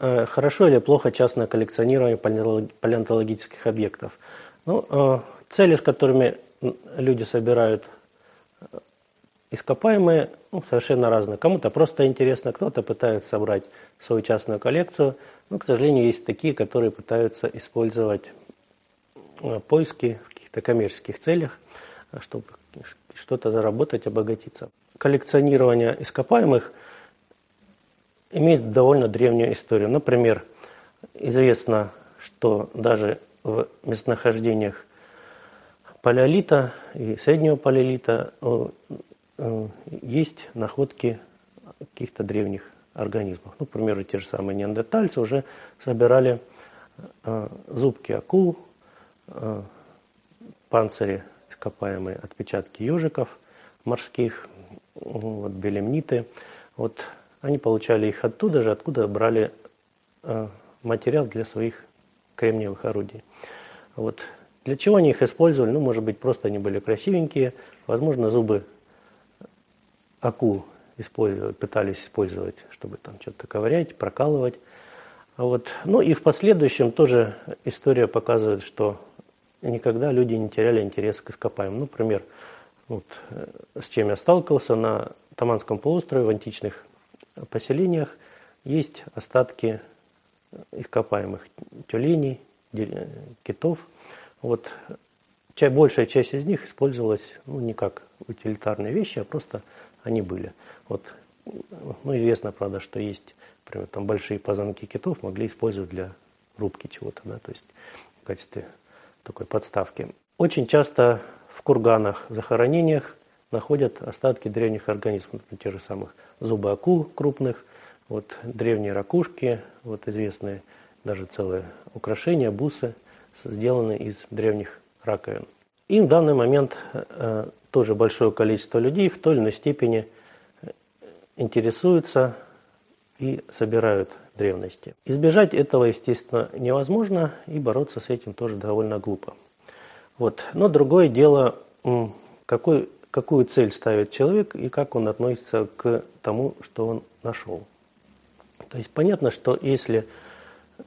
э, хорошо или плохо частное коллекционирование палеонтологических объектов? Ну, э, цели, с которыми люди собирают ископаемые, ну, совершенно разные. Кому-то просто интересно, кто-то пытается собрать свою частную коллекцию. Но, к сожалению, есть такие, которые пытаются использовать поиски в каких-то коммерческих целях, чтобы что-то заработать, обогатиться. Коллекционирование ископаемых – имеет довольно древнюю историю. Например, известно, что даже в местонахождениях палеолита и среднего палеолита э, э, есть находки каких-то древних организмов. Ну, к примеру, те же самые неандертальцы уже собирали э, зубки акул, панцири ископаемые отпечатки ежиков морских, вот, белемниты. Вот они получали их оттуда же, откуда брали э, материал для своих кремниевых орудий. Вот. Для чего они их использовали? Ну, может быть, просто они были красивенькие. Возможно, зубы акул использовали, пытались использовать, чтобы там что-то ковырять, прокалывать. Вот. Ну и в последующем тоже история показывает, что никогда люди не теряли интерес к ископаемым. Например, вот, э, с чем я сталкивался на Таманском полуострове в античных поселениях есть остатки ископаемых тюленей, китов. Вот большая часть из них использовалась ну, не как утилитарные вещи, а просто они были. Вот, ну, известно, правда, что есть, например, там большие позвонки китов могли использовать для рубки чего-то, да, то есть в качестве такой подставки. Очень часто в курганах, в захоронениях находят остатки древних организмов, например, тех же самых зубы акул крупных, вот древние ракушки, вот известные даже целые украшения, бусы, сделанные из древних раковин. И в данный момент э, тоже большое количество людей в той или иной степени э, интересуются и собирают древности. Избежать этого, естественно, невозможно, и бороться с этим тоже довольно глупо. Вот. Но другое дело, какой какую цель ставит человек и как он относится к тому, что он нашел. То есть понятно, что если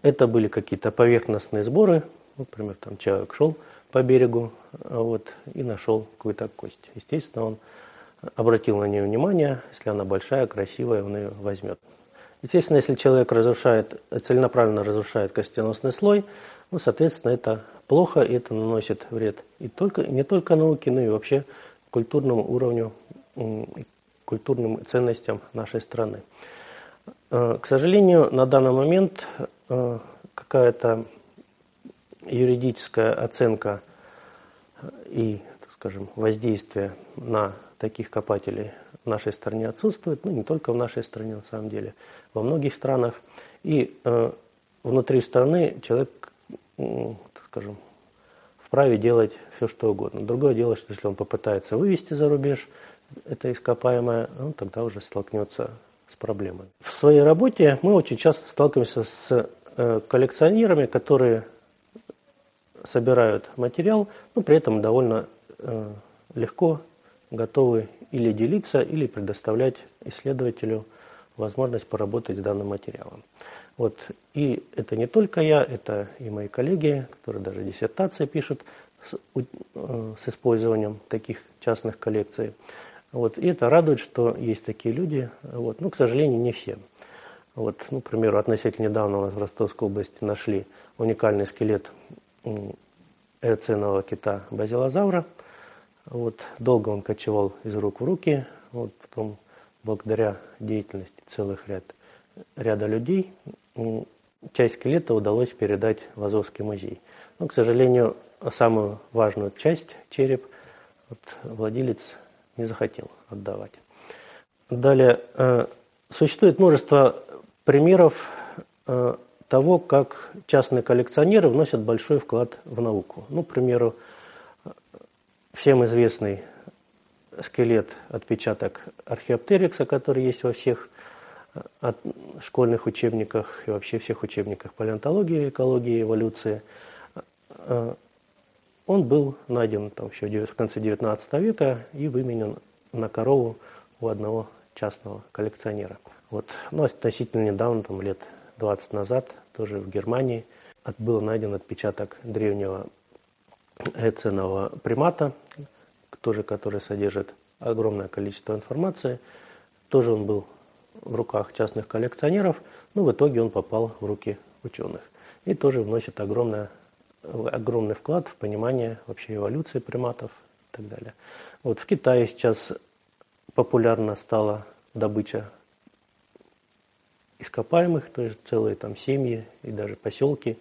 это были какие-то поверхностные сборы, например, там человек шел по берегу вот, и нашел какую-то кость. Естественно, он обратил на нее внимание, если она большая, красивая, он ее возьмет. Естественно, если человек разрушает, целенаправленно разрушает костяносный слой, ну, соответственно, это плохо, и это наносит вред и только, не только науке, но и вообще культурному уровню, культурным ценностям нашей страны. Э, к сожалению, на данный момент э, какая-то юридическая оценка и, так скажем, воздействие на таких копателей в нашей стране отсутствует, ну не только в нашей стране на самом деле, во многих странах. И э, внутри страны человек, так скажем, вправе делать все, что угодно. Другое дело, что если он попытается вывести за рубеж это ископаемое, он тогда уже столкнется с проблемой. В своей работе мы очень часто сталкиваемся с э, коллекционерами, которые собирают материал, но при этом довольно э, легко готовы или делиться, или предоставлять исследователю возможность поработать с данным материалом. Вот. И это не только я, это и мои коллеги, которые даже диссертации пишут с, э, с использованием таких частных коллекций. Вот. И это радует, что есть такие люди. Вот. Ну, к сожалению, не все. Вот, ну, к примеру, относительно недавно у нас в Ростовской области нашли уникальный скелет эоценового кита базилозавра. Вот, долго он кочевал из рук в руки. Вот, потом, благодаря деятельности целых ряд, ряда людей, часть скелета удалось передать в Азовский музей. Но, к сожалению, самую важную часть, череп, вот, владелец не захотел отдавать. Далее, э, существует множество примеров э, того, как частные коллекционеры вносят большой вклад в науку. Ну, к примеру, всем известный скелет, отпечаток археоптерикса, который есть во всех от школьных учебниках и вообще всех учебниках палеонтологии, экологии, эволюции. Э, он был найден там еще в конце XIX века и выменен на корову у одного частного коллекционера. Вот. Но относительно недавно, там лет 20 назад, тоже в Германии, был найден отпечаток древнего эценового примата, тоже который содержит огромное количество информации. Тоже он был в руках частных коллекционеров, но в итоге он попал в руки ученых. И тоже вносит огромное, огромный вклад в понимание вообще эволюции приматов и так далее. Вот в Китае сейчас популярна стала добыча ископаемых, то есть целые там семьи и даже поселки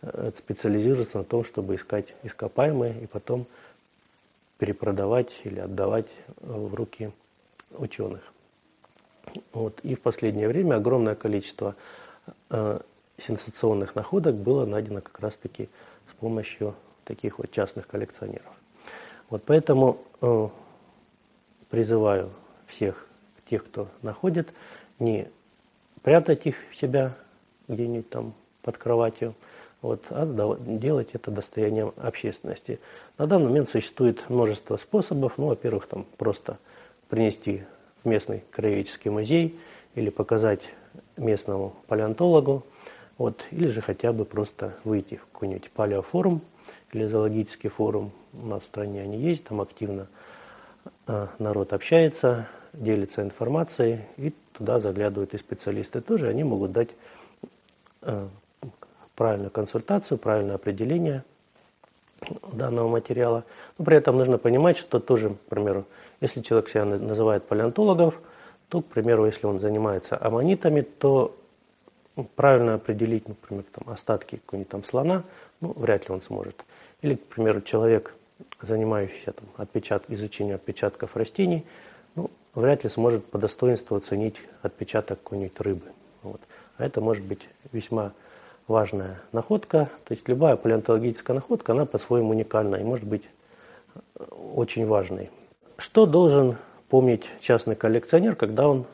э, специализируются на том, чтобы искать ископаемые и потом перепродавать или отдавать в руки ученых. Вот. И в последнее время огромное количество э, сенсационных находок было найдено как раз-таки с помощью таких вот частных коллекционеров. Вот поэтому э, призываю всех тех, кто находит, не прятать их в себя где-нибудь там под кроватью, вот, а делать это достоянием общественности. На данный момент существует множество способов. Ну, во-первых, там просто принести местный краеведческий музей или показать местному палеонтологу, вот, или же хотя бы просто выйти в какой-нибудь палеофорум или зоологический форум. У нас в стране они есть, там активно э, народ общается, делится информацией, и туда заглядывают и специалисты тоже, они могут дать э, правильную консультацию, правильное определение данного материала. Но при этом нужно понимать, что тоже, к примеру, если человек себя называет палеонтологом, то, к примеру, если он занимается аммонитами, то ну, правильно определить, например, там, остатки какого-нибудь там слона, ну, вряд ли он сможет. Или, к примеру, человек, занимающийся там, отпечат... изучением отпечатков растений, ну, вряд ли сможет по достоинству оценить отпечаток какой-нибудь рыбы. Вот. А это может быть весьма важная находка. То есть любая палеонтологическая находка, она по-своему уникальна и может быть э, очень важной. Что должен помнить частный коллекционер, когда он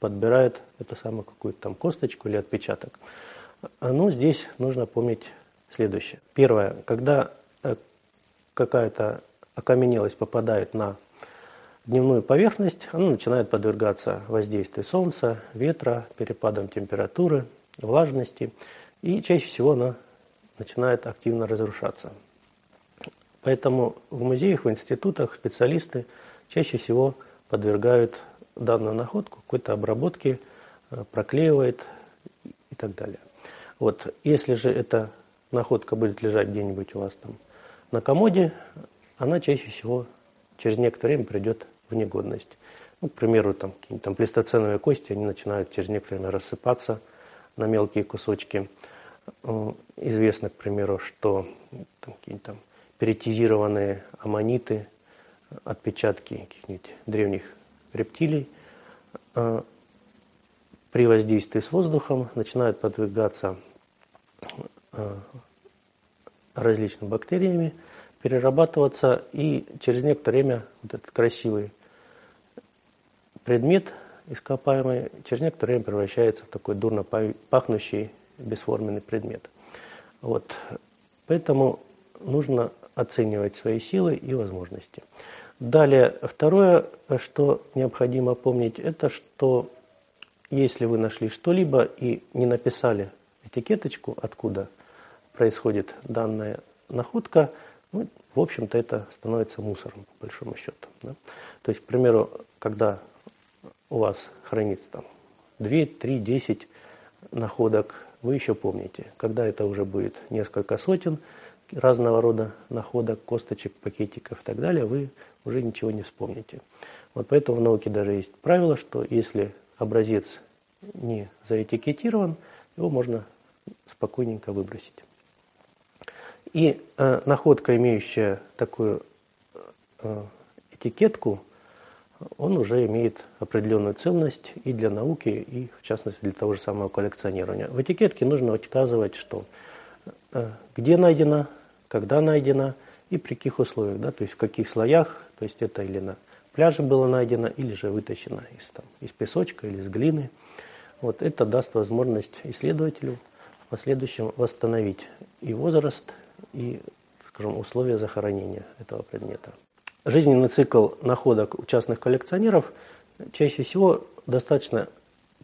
подбирает эту самую какую-то там косточку или отпечаток? Ну, здесь нужно помнить следующее. Первое, когда э, какая-то окаменелость попадает на дневную поверхность, она начинает подвергаться воздействию солнца, ветра, перепадам температуры, влажности, и чаще всего она начинает активно разрушаться. Поэтому в музеях, в институтах специалисты чаще всего подвергают данную находку какой-то обработке, э, проклеивает и так далее. Вот, если же эта находка будет лежать где-нибудь у вас там на комоде, она чаще всего через некоторое время придет в негодность. Ну, к примеру, там какие-нибудь там плестоценовые кости, они начинают через некоторое время рассыпаться на мелкие кусочки. Известно, к примеру, что там, какие-нибудь там перетизированные аммониты, отпечатки каких-нибудь древних рептилий э, при воздействии с воздухом начинают подвигаться э, различными бактериями, перерабатываться, и через некоторое время вот этот красивый предмет ископаемый через некоторое время превращается в такой дурно пахнущий бесформенный предмет. Вот. Поэтому нужно оценивать свои силы и возможности. Далее, второе, что необходимо помнить, это что если вы нашли что-либо и не написали этикеточку, откуда происходит данная находка, ну, в общем-то, это становится мусором, по большому счету. Да? То есть, к примеру, когда у вас хранится там 2, 3, 10 находок, вы еще помните. Когда это уже будет несколько сотен разного рода находок, косточек, пакетиков и так далее, вы уже ничего не вспомните. Вот поэтому в науке даже есть правило, что если образец не заэтикетирован, его можно спокойненько выбросить. И э, находка, имеющая такую э, этикетку, он уже имеет определенную ценность и для науки, и в частности для того же самого коллекционирования. В этикетке нужно указывать, что где найдено, когда найдено и при каких условиях, да, то есть в каких слоях, то есть это или на пляже было найдено, или же вытащено из, там, из песочка или из глины. Вот это даст возможность исследователю в последующем восстановить и возраст, и, скажем, условия захоронения этого предмета. Жизненный цикл находок у частных коллекционеров чаще всего достаточно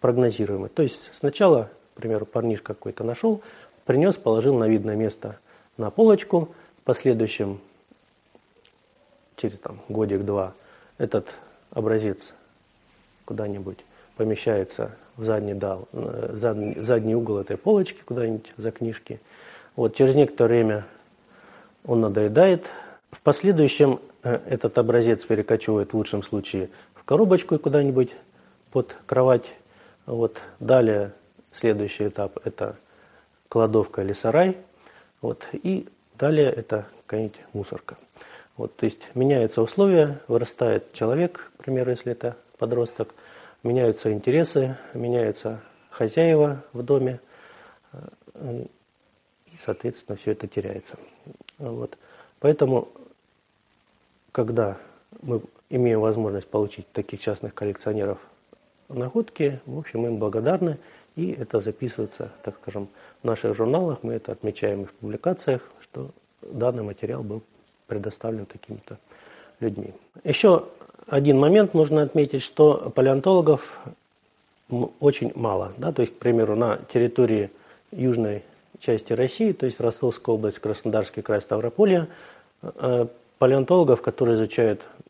прогнозируемый. То есть сначала к примеру, парниш какой-то нашел, принес, положил на видное место на полочку, в последующем, через там, годик-два, этот образец куда-нибудь помещается в задний, дал, э, задний, задний угол этой полочки куда-нибудь за книжки. Вот через некоторое время он надоедает. В последующем э, этот образец перекочевывает в лучшем случае в коробочку куда-нибудь под кровать. Вот. Далее следующий этап – это кладовка или сарай. Вот. И далее это какая-нибудь мусорка. Вот, то есть меняются условия, вырастает человек, к примеру, если это подросток, меняются интересы, меняются хозяева в доме, и, соответственно, все это теряется. Вот. Поэтому, когда мы имеем возможность получить таких частных коллекционеров находки, в общем, им благодарны, и это записывается, так скажем, в наших журналах, мы это отмечаем и в публикациях, что данный материал был предоставлен такими-то людьми. Еще один момент нужно отметить, что палеонтологов очень мало. Да? То есть, к примеру, на территории южной части России, то есть Ростовская область, Краснодарский край, Ставрополье, э, палеонтологов, которые изучают